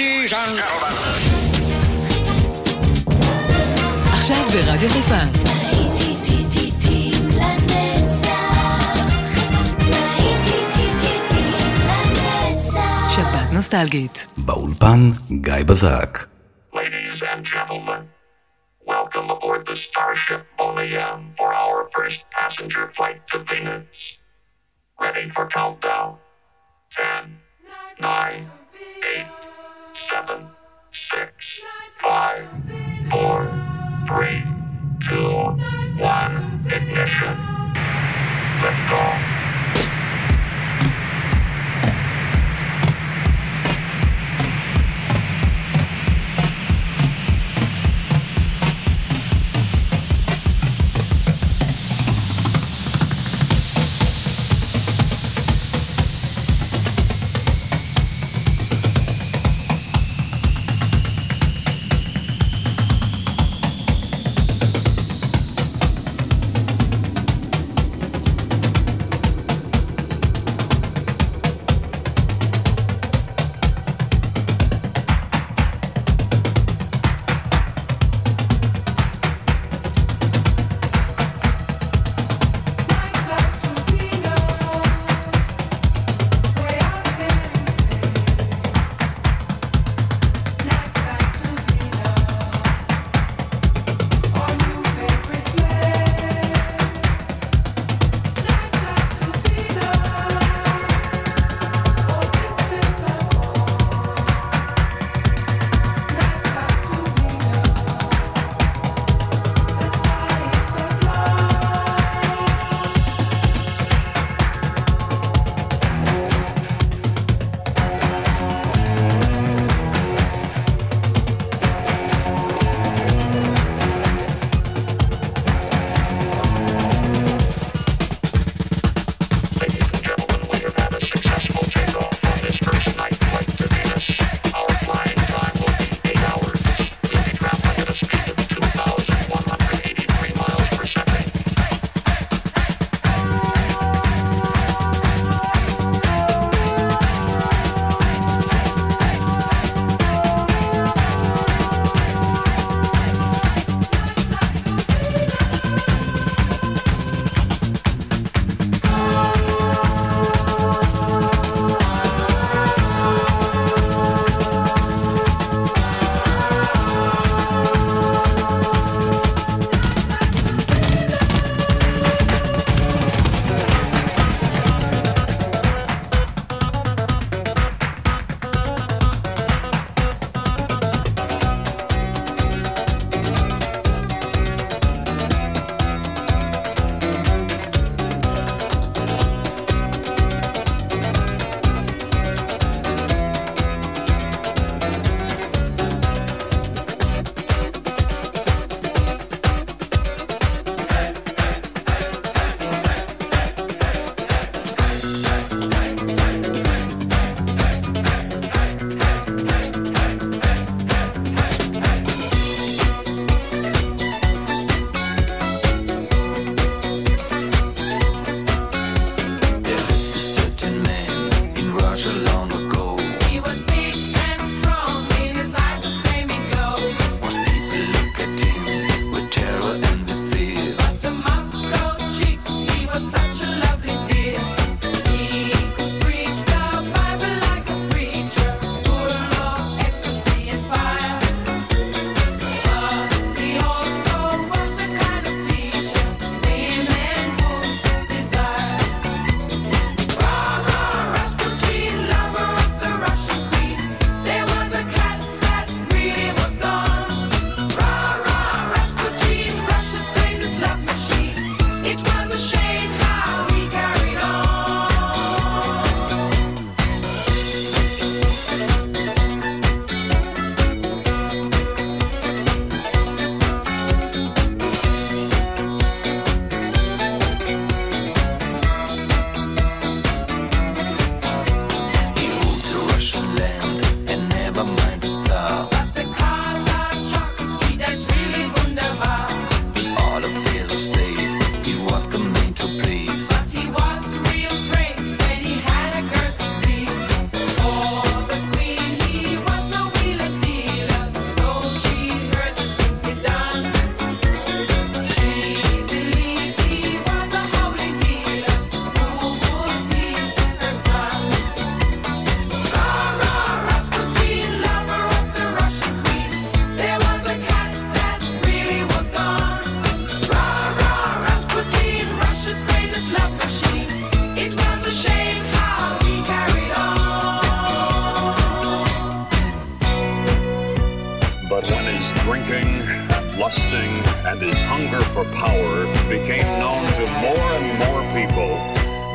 Ladies and gentlemen. עכשיו ברדיו חיפה. שבת נוסטלגית. באולפן גיא בזק. Ladies and gentlemen, welcome aboard the Starship Boneyam for our first passenger flight to Venus. Ready for countdown. 10, 9, 8, 7, 6, 5, 4, 3, 2, 1, ignition. Lift off.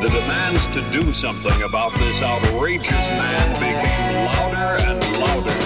The demands to do something about this outrageous man became louder and louder.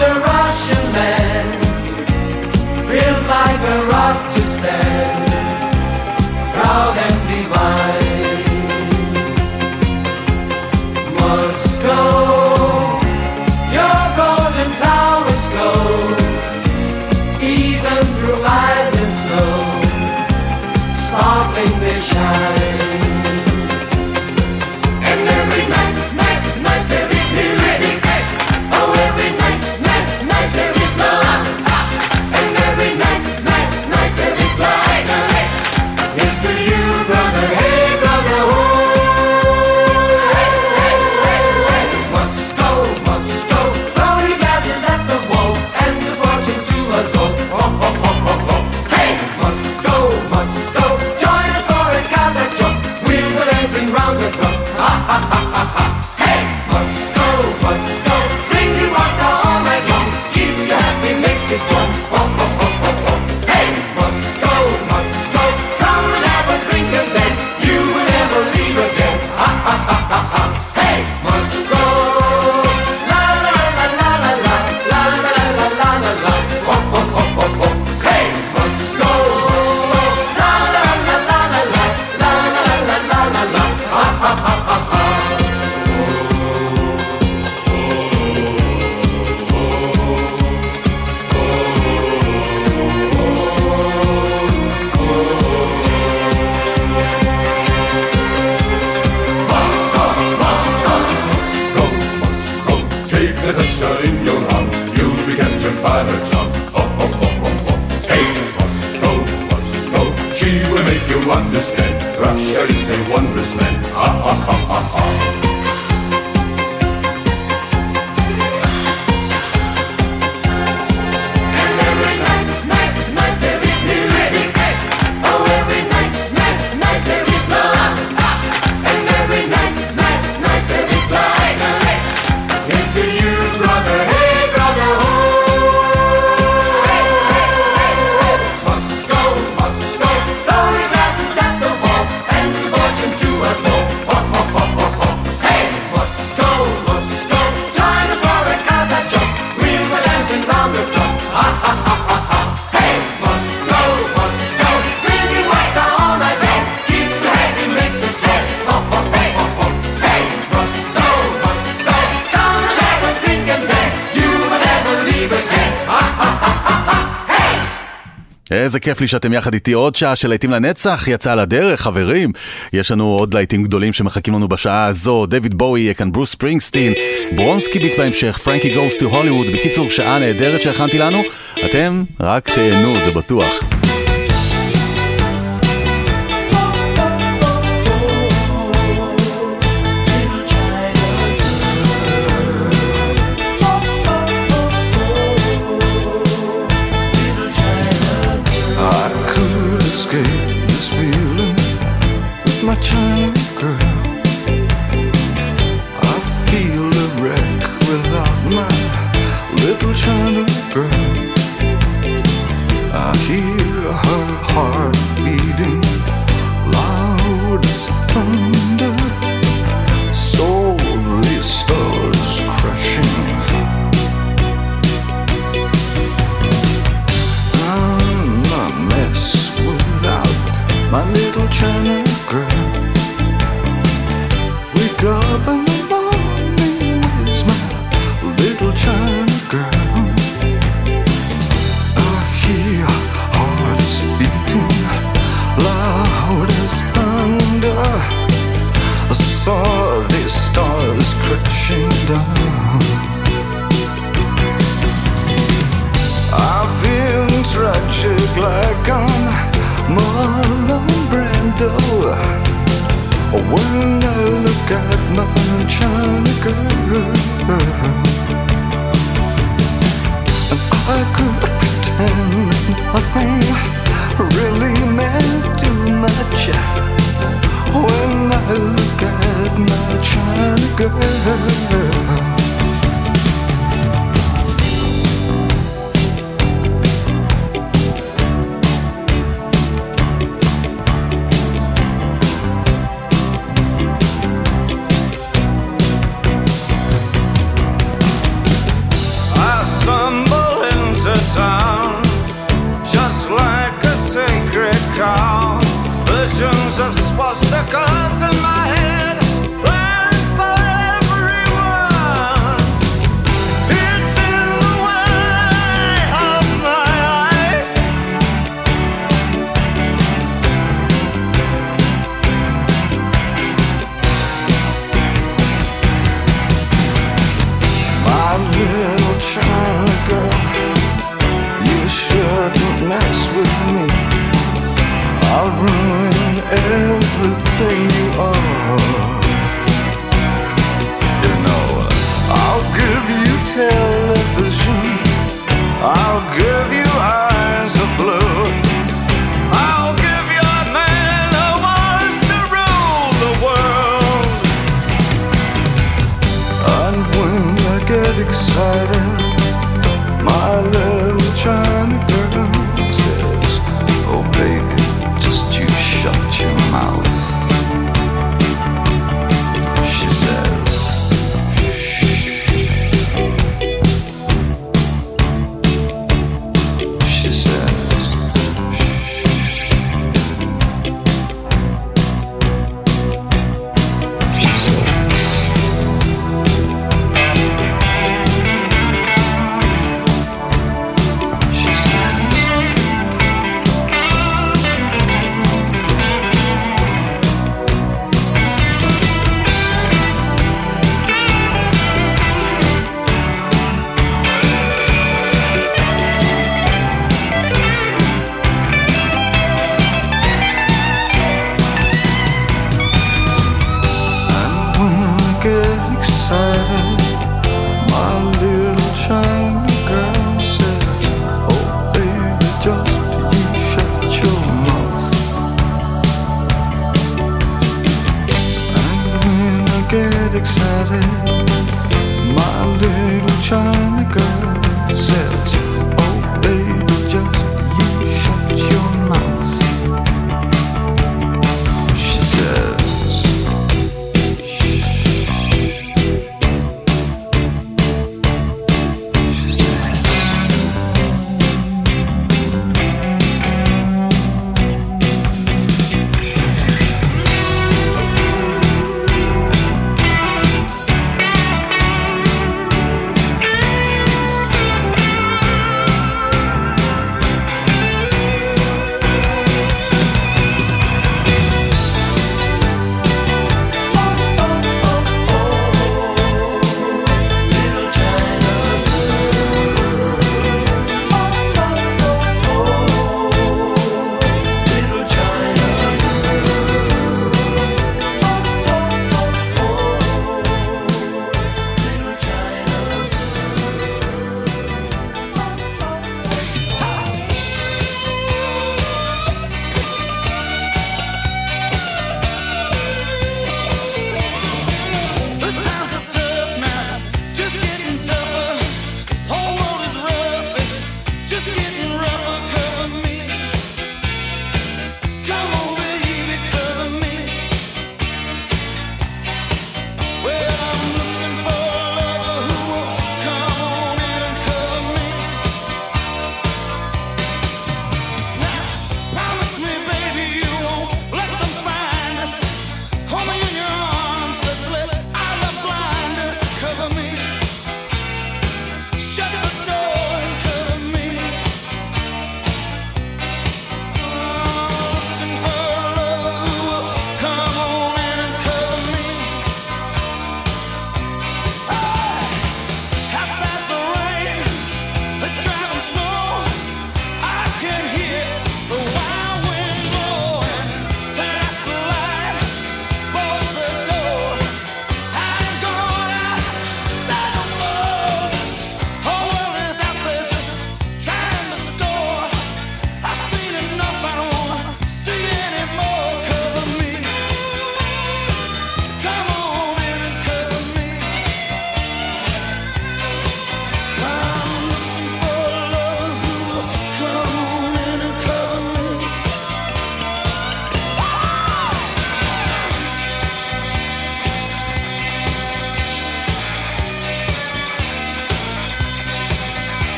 the Russian land, built like a rock to stand. Shirley's a wondrous man. Ha ha ha ha ha. איזה כיף לי שאתם יחד איתי. עוד שעה של להיטים לנצח, יצאה לדרך, חברים. יש לנו עוד להיטים גדולים שמחכים לנו בשעה הזו, דויד בואי יהיה כאן, ברוס ספרינגסטין, ברונסקי ביט בהמשך, פרנקי גוס טו הוליווד, בקיצור, שעה נהדרת שהכנתי לנו, אתם רק תהנו, זה בטוח. trying television. I'll give you eyes of blue. I'll give your man to rule the world. And when I get excited.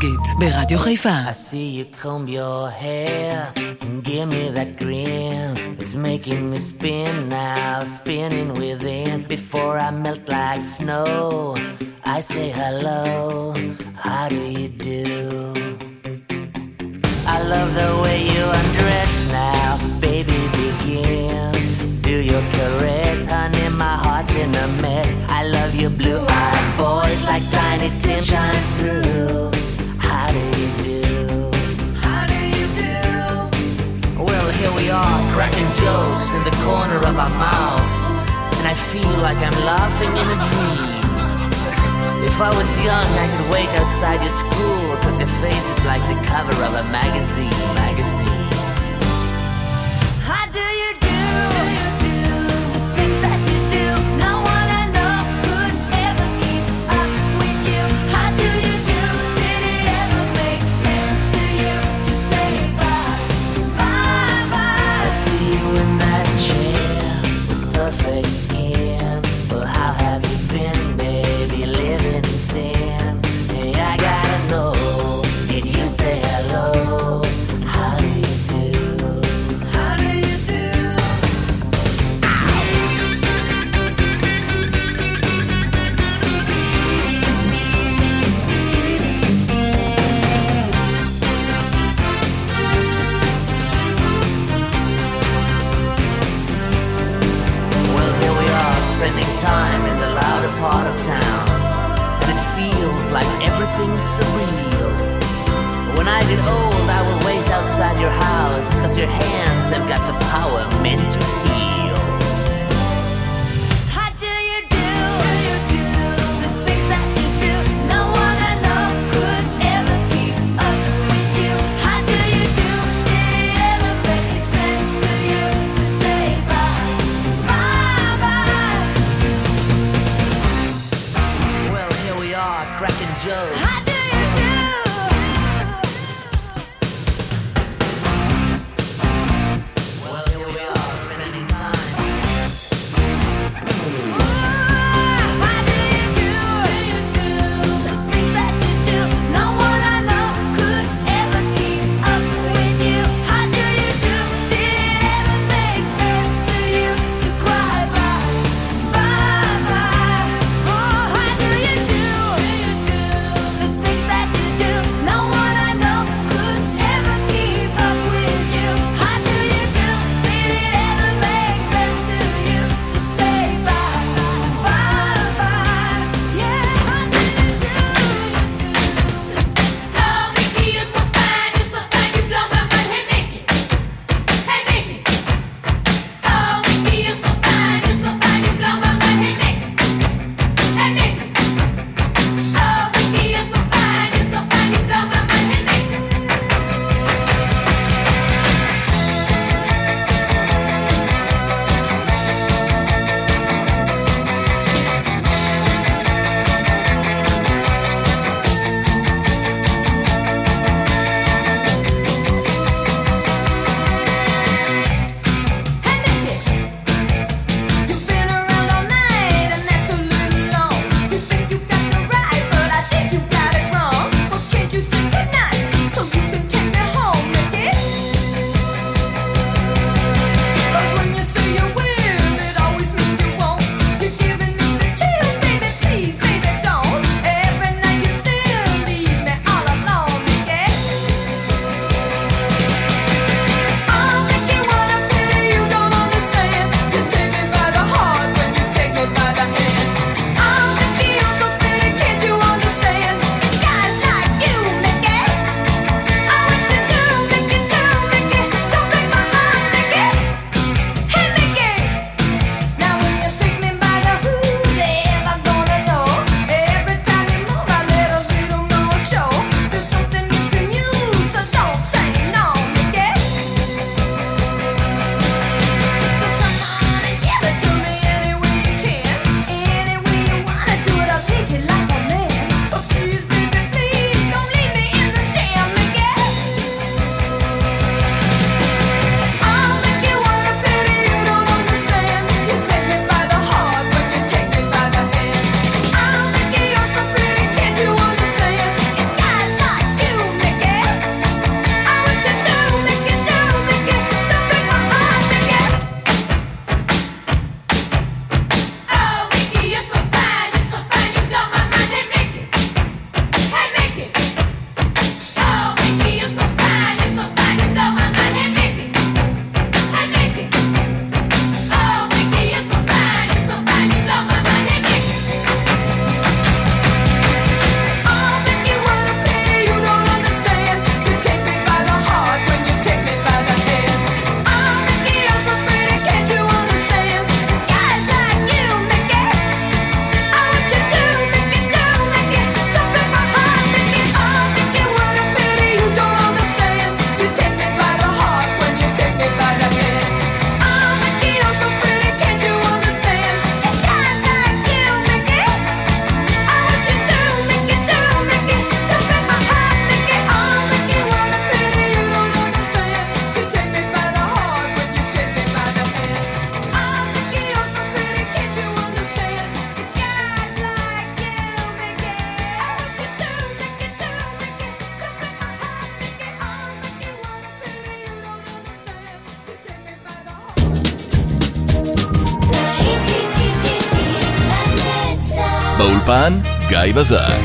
נוסטלגית, ברדיו חיפה. I see you comb your hair and give me that grin. It's making me spin now, spinning within. Before I melt like snow, I say hello. How do you do? I love the way you undress now, baby. Begin. Do your caress, honey. My heart's in a mess. I love your blue-eyed voice, like Tiny Tim shines through. cause your face is like the cover of a magazine, magazine. Sin. בזק.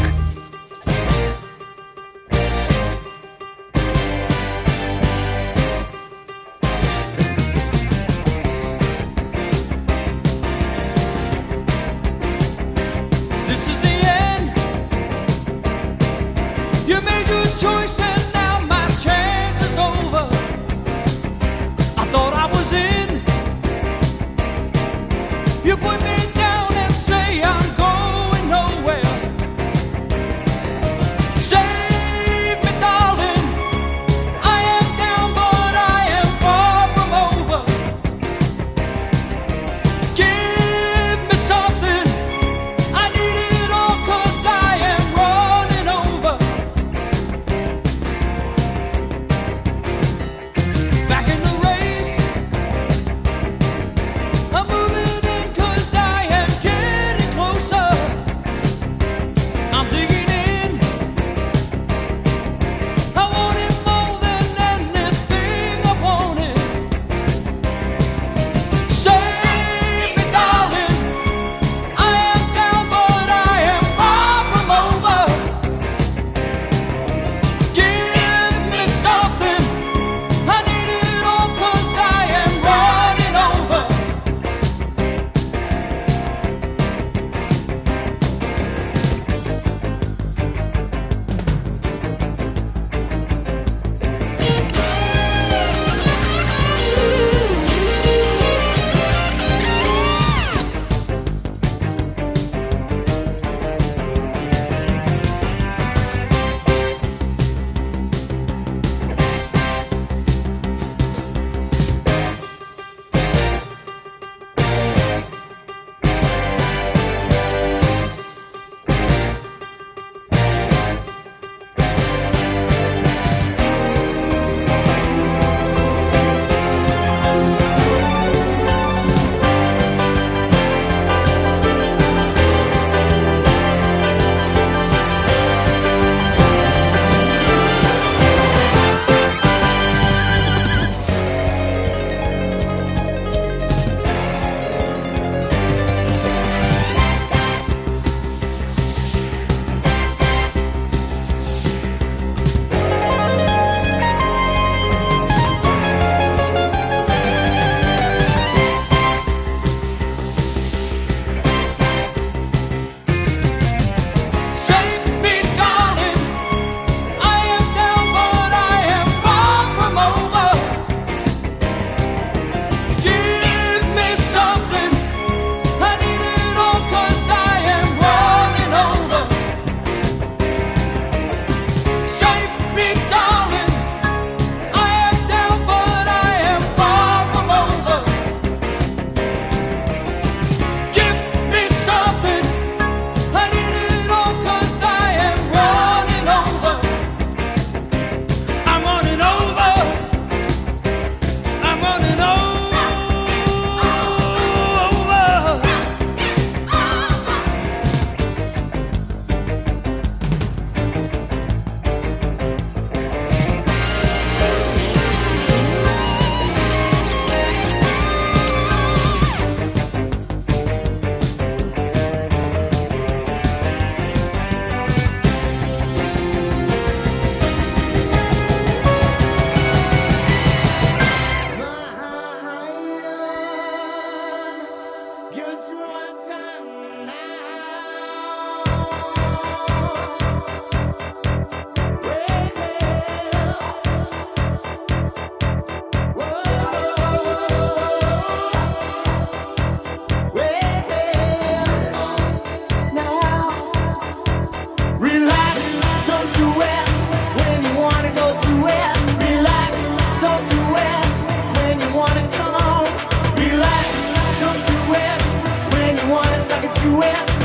Suck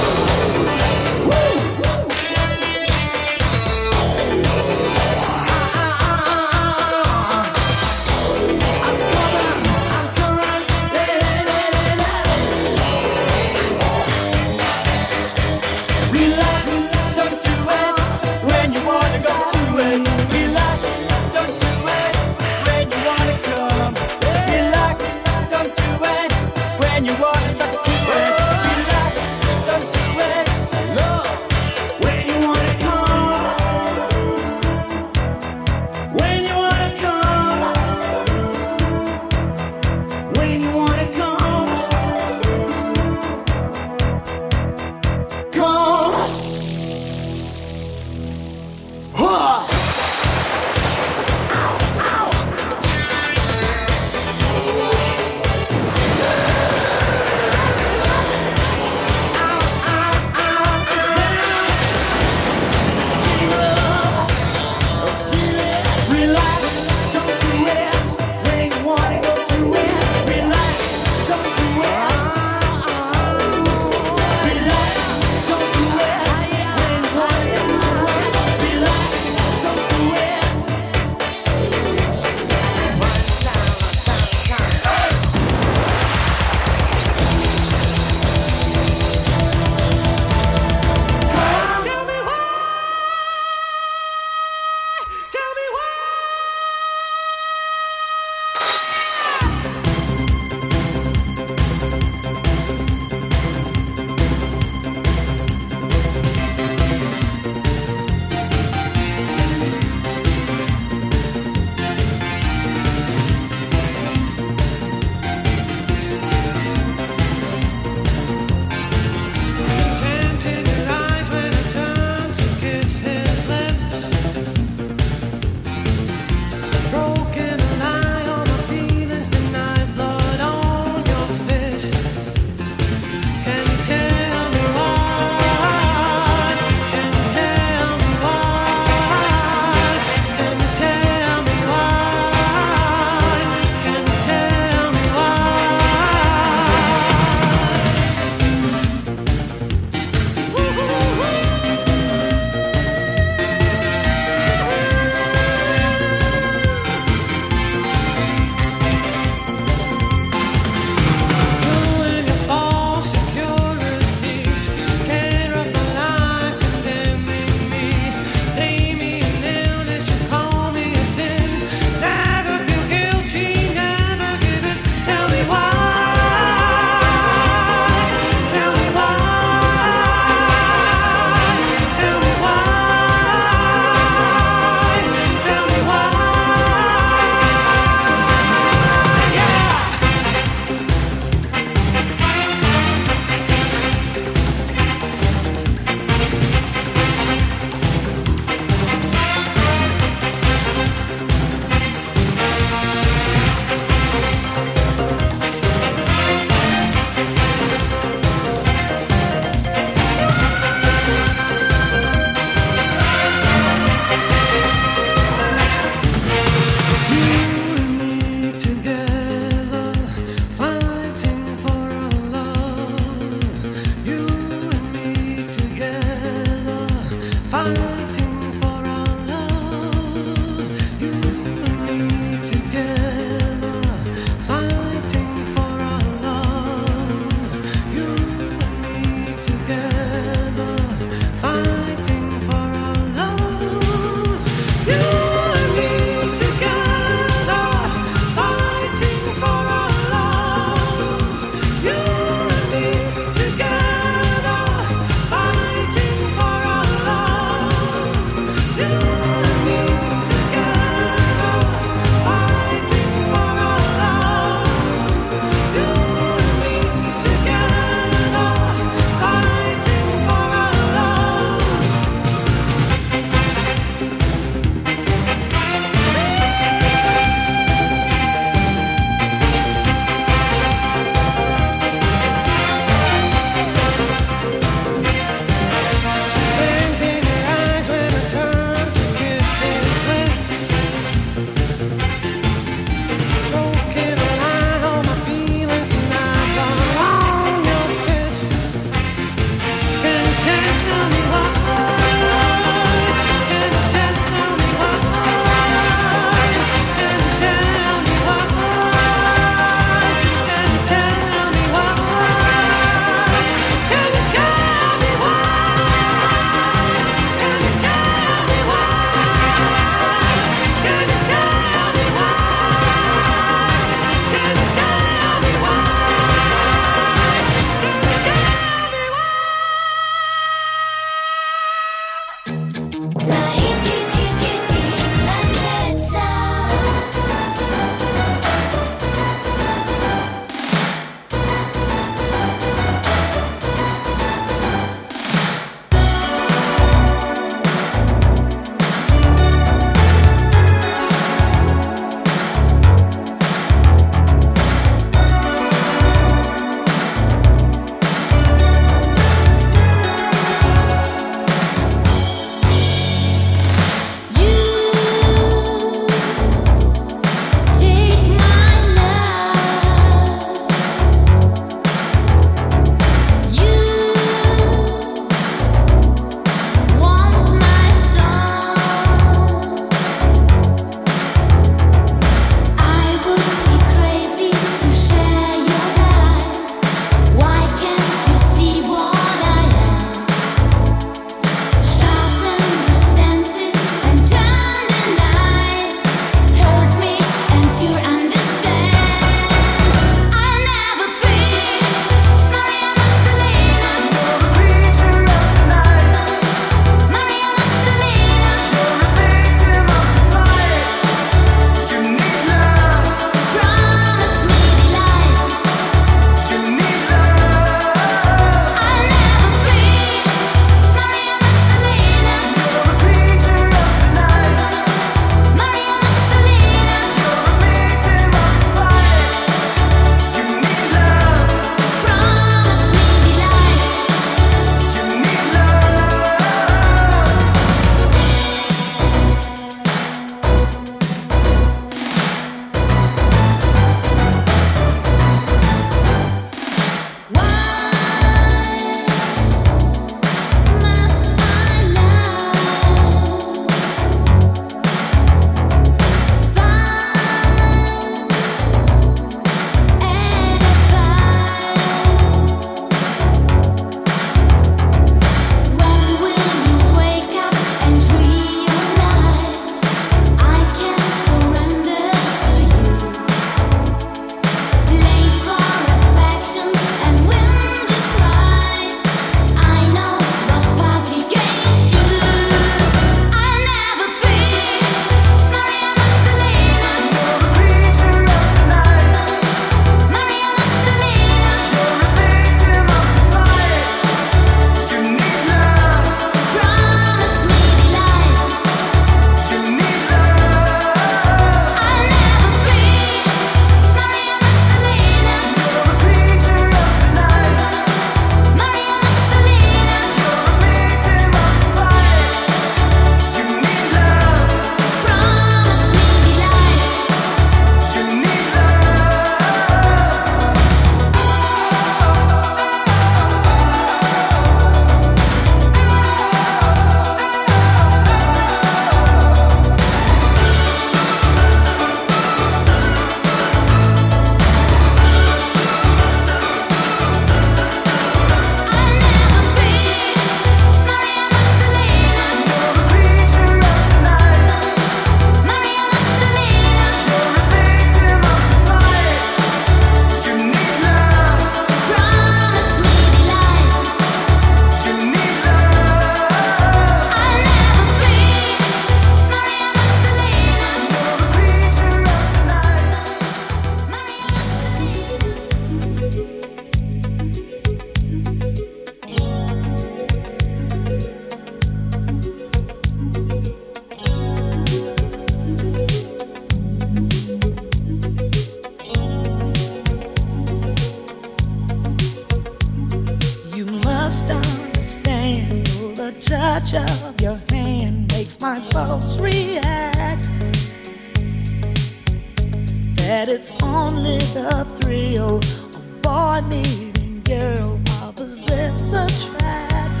only the thrill of boy meeting girl opposites attract.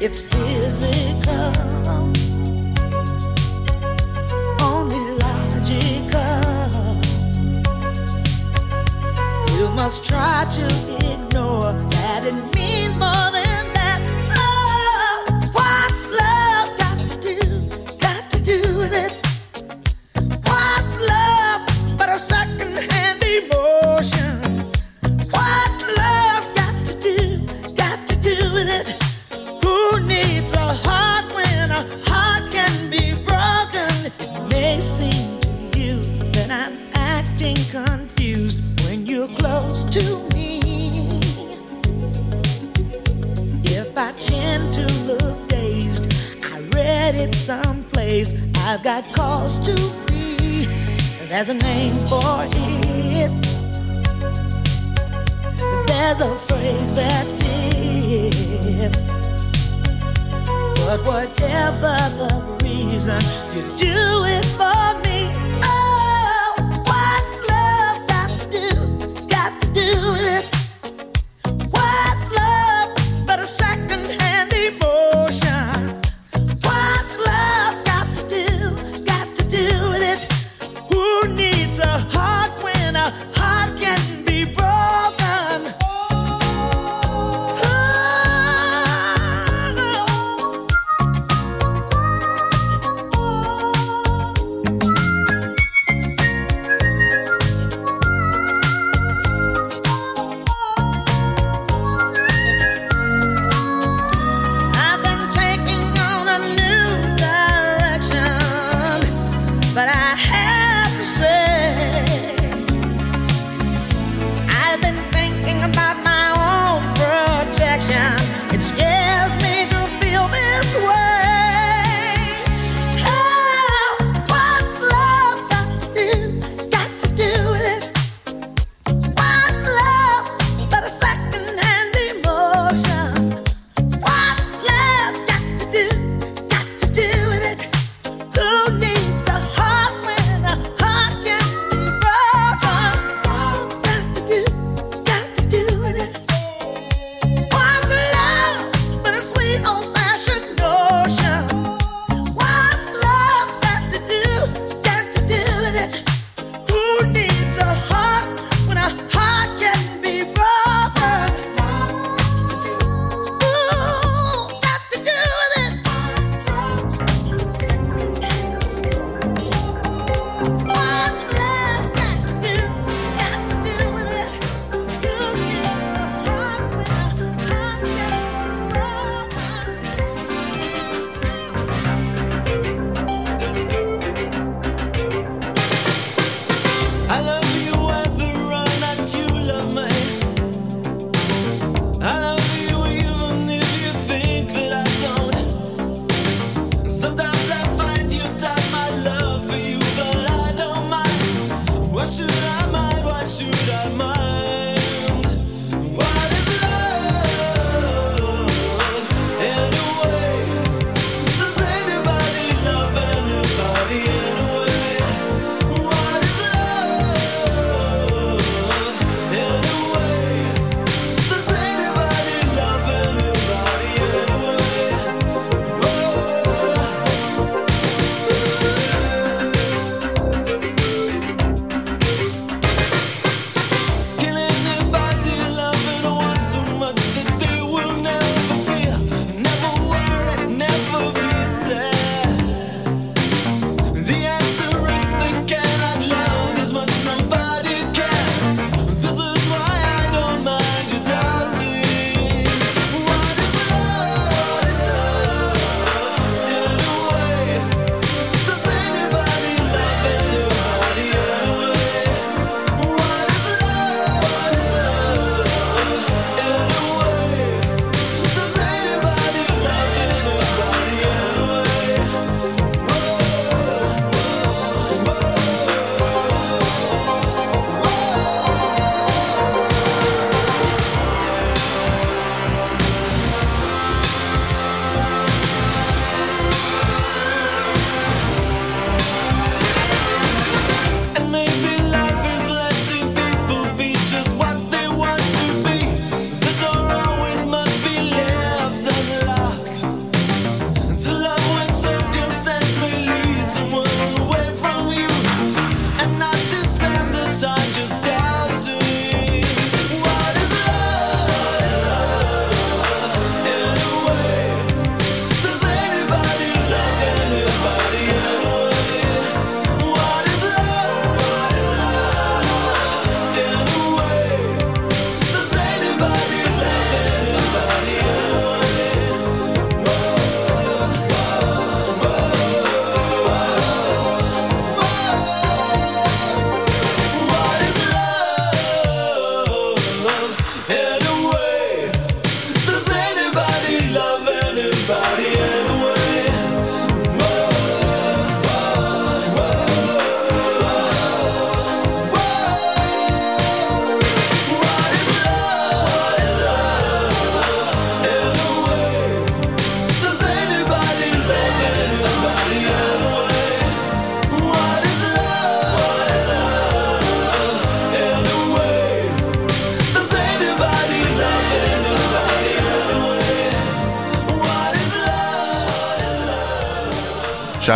It's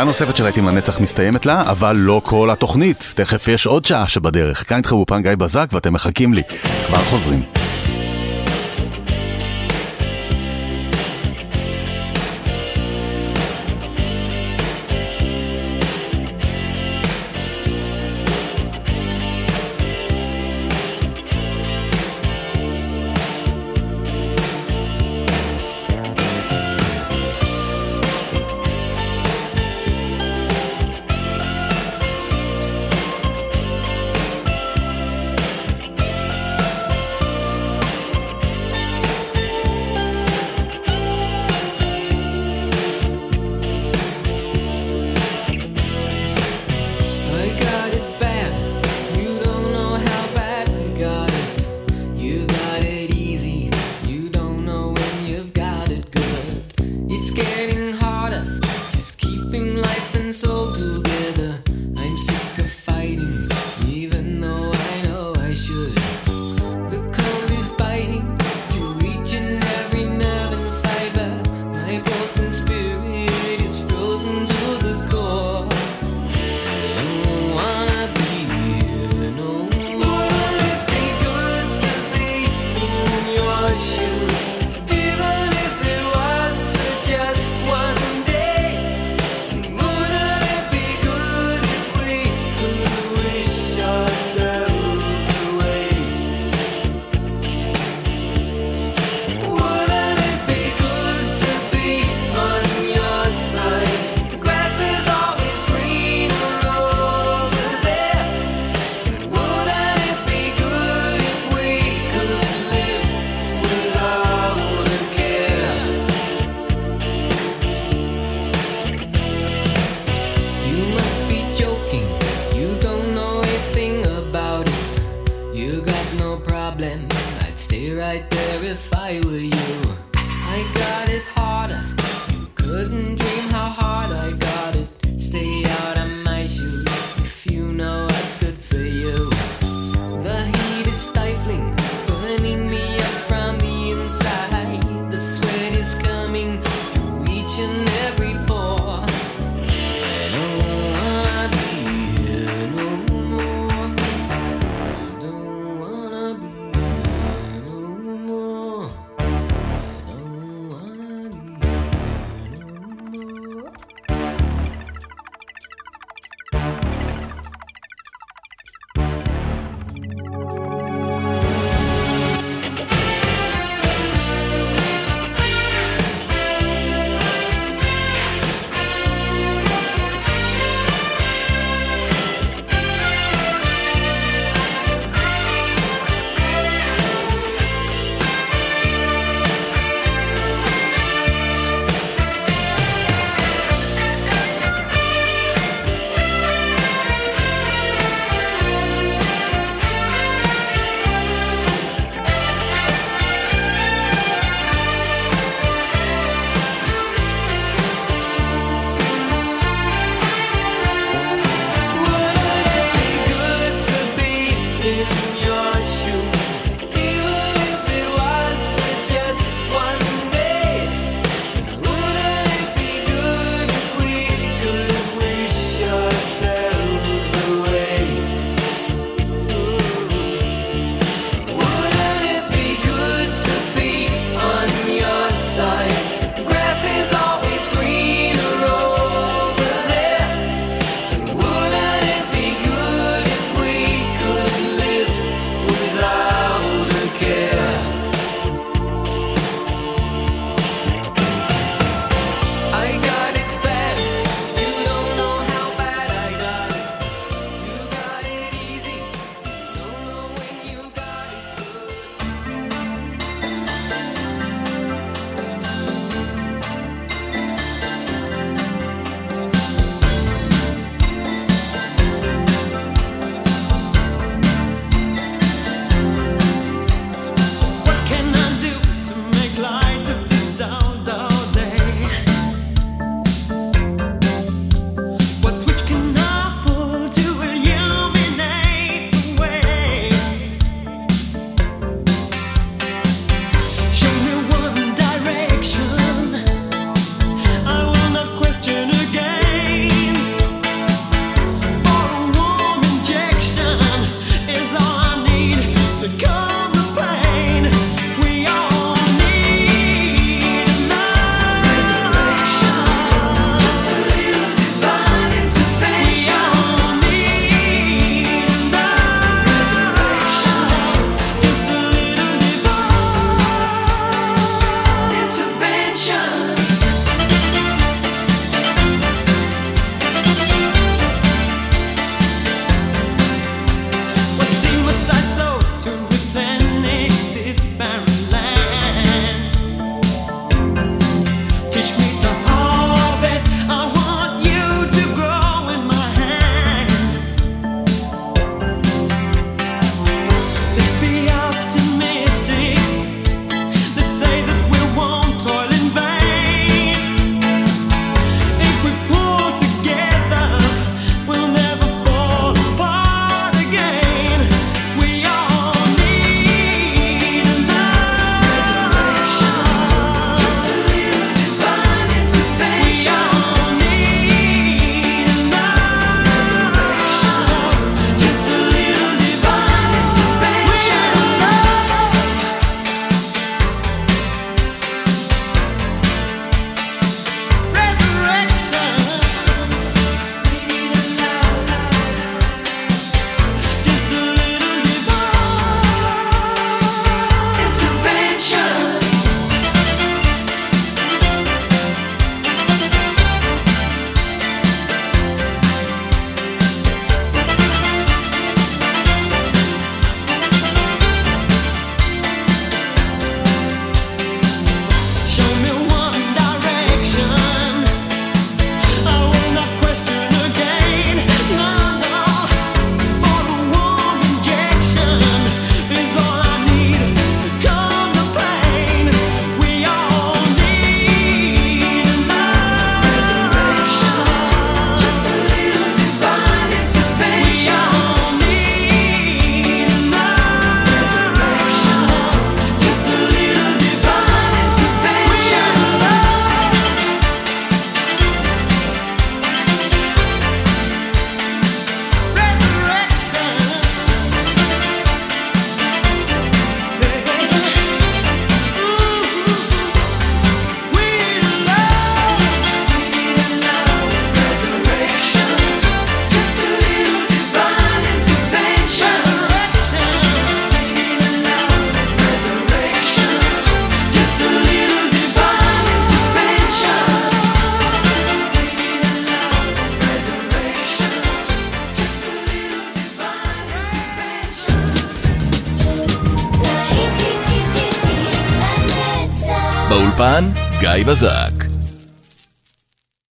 שעה נוספת של להיטים לנצח מסתיימת לה, אבל לא כל התוכנית. תכף יש עוד שעה שבדרך. כאן איתך באופן גיא בזק ואתם מחכים לי. כבר חוזרים.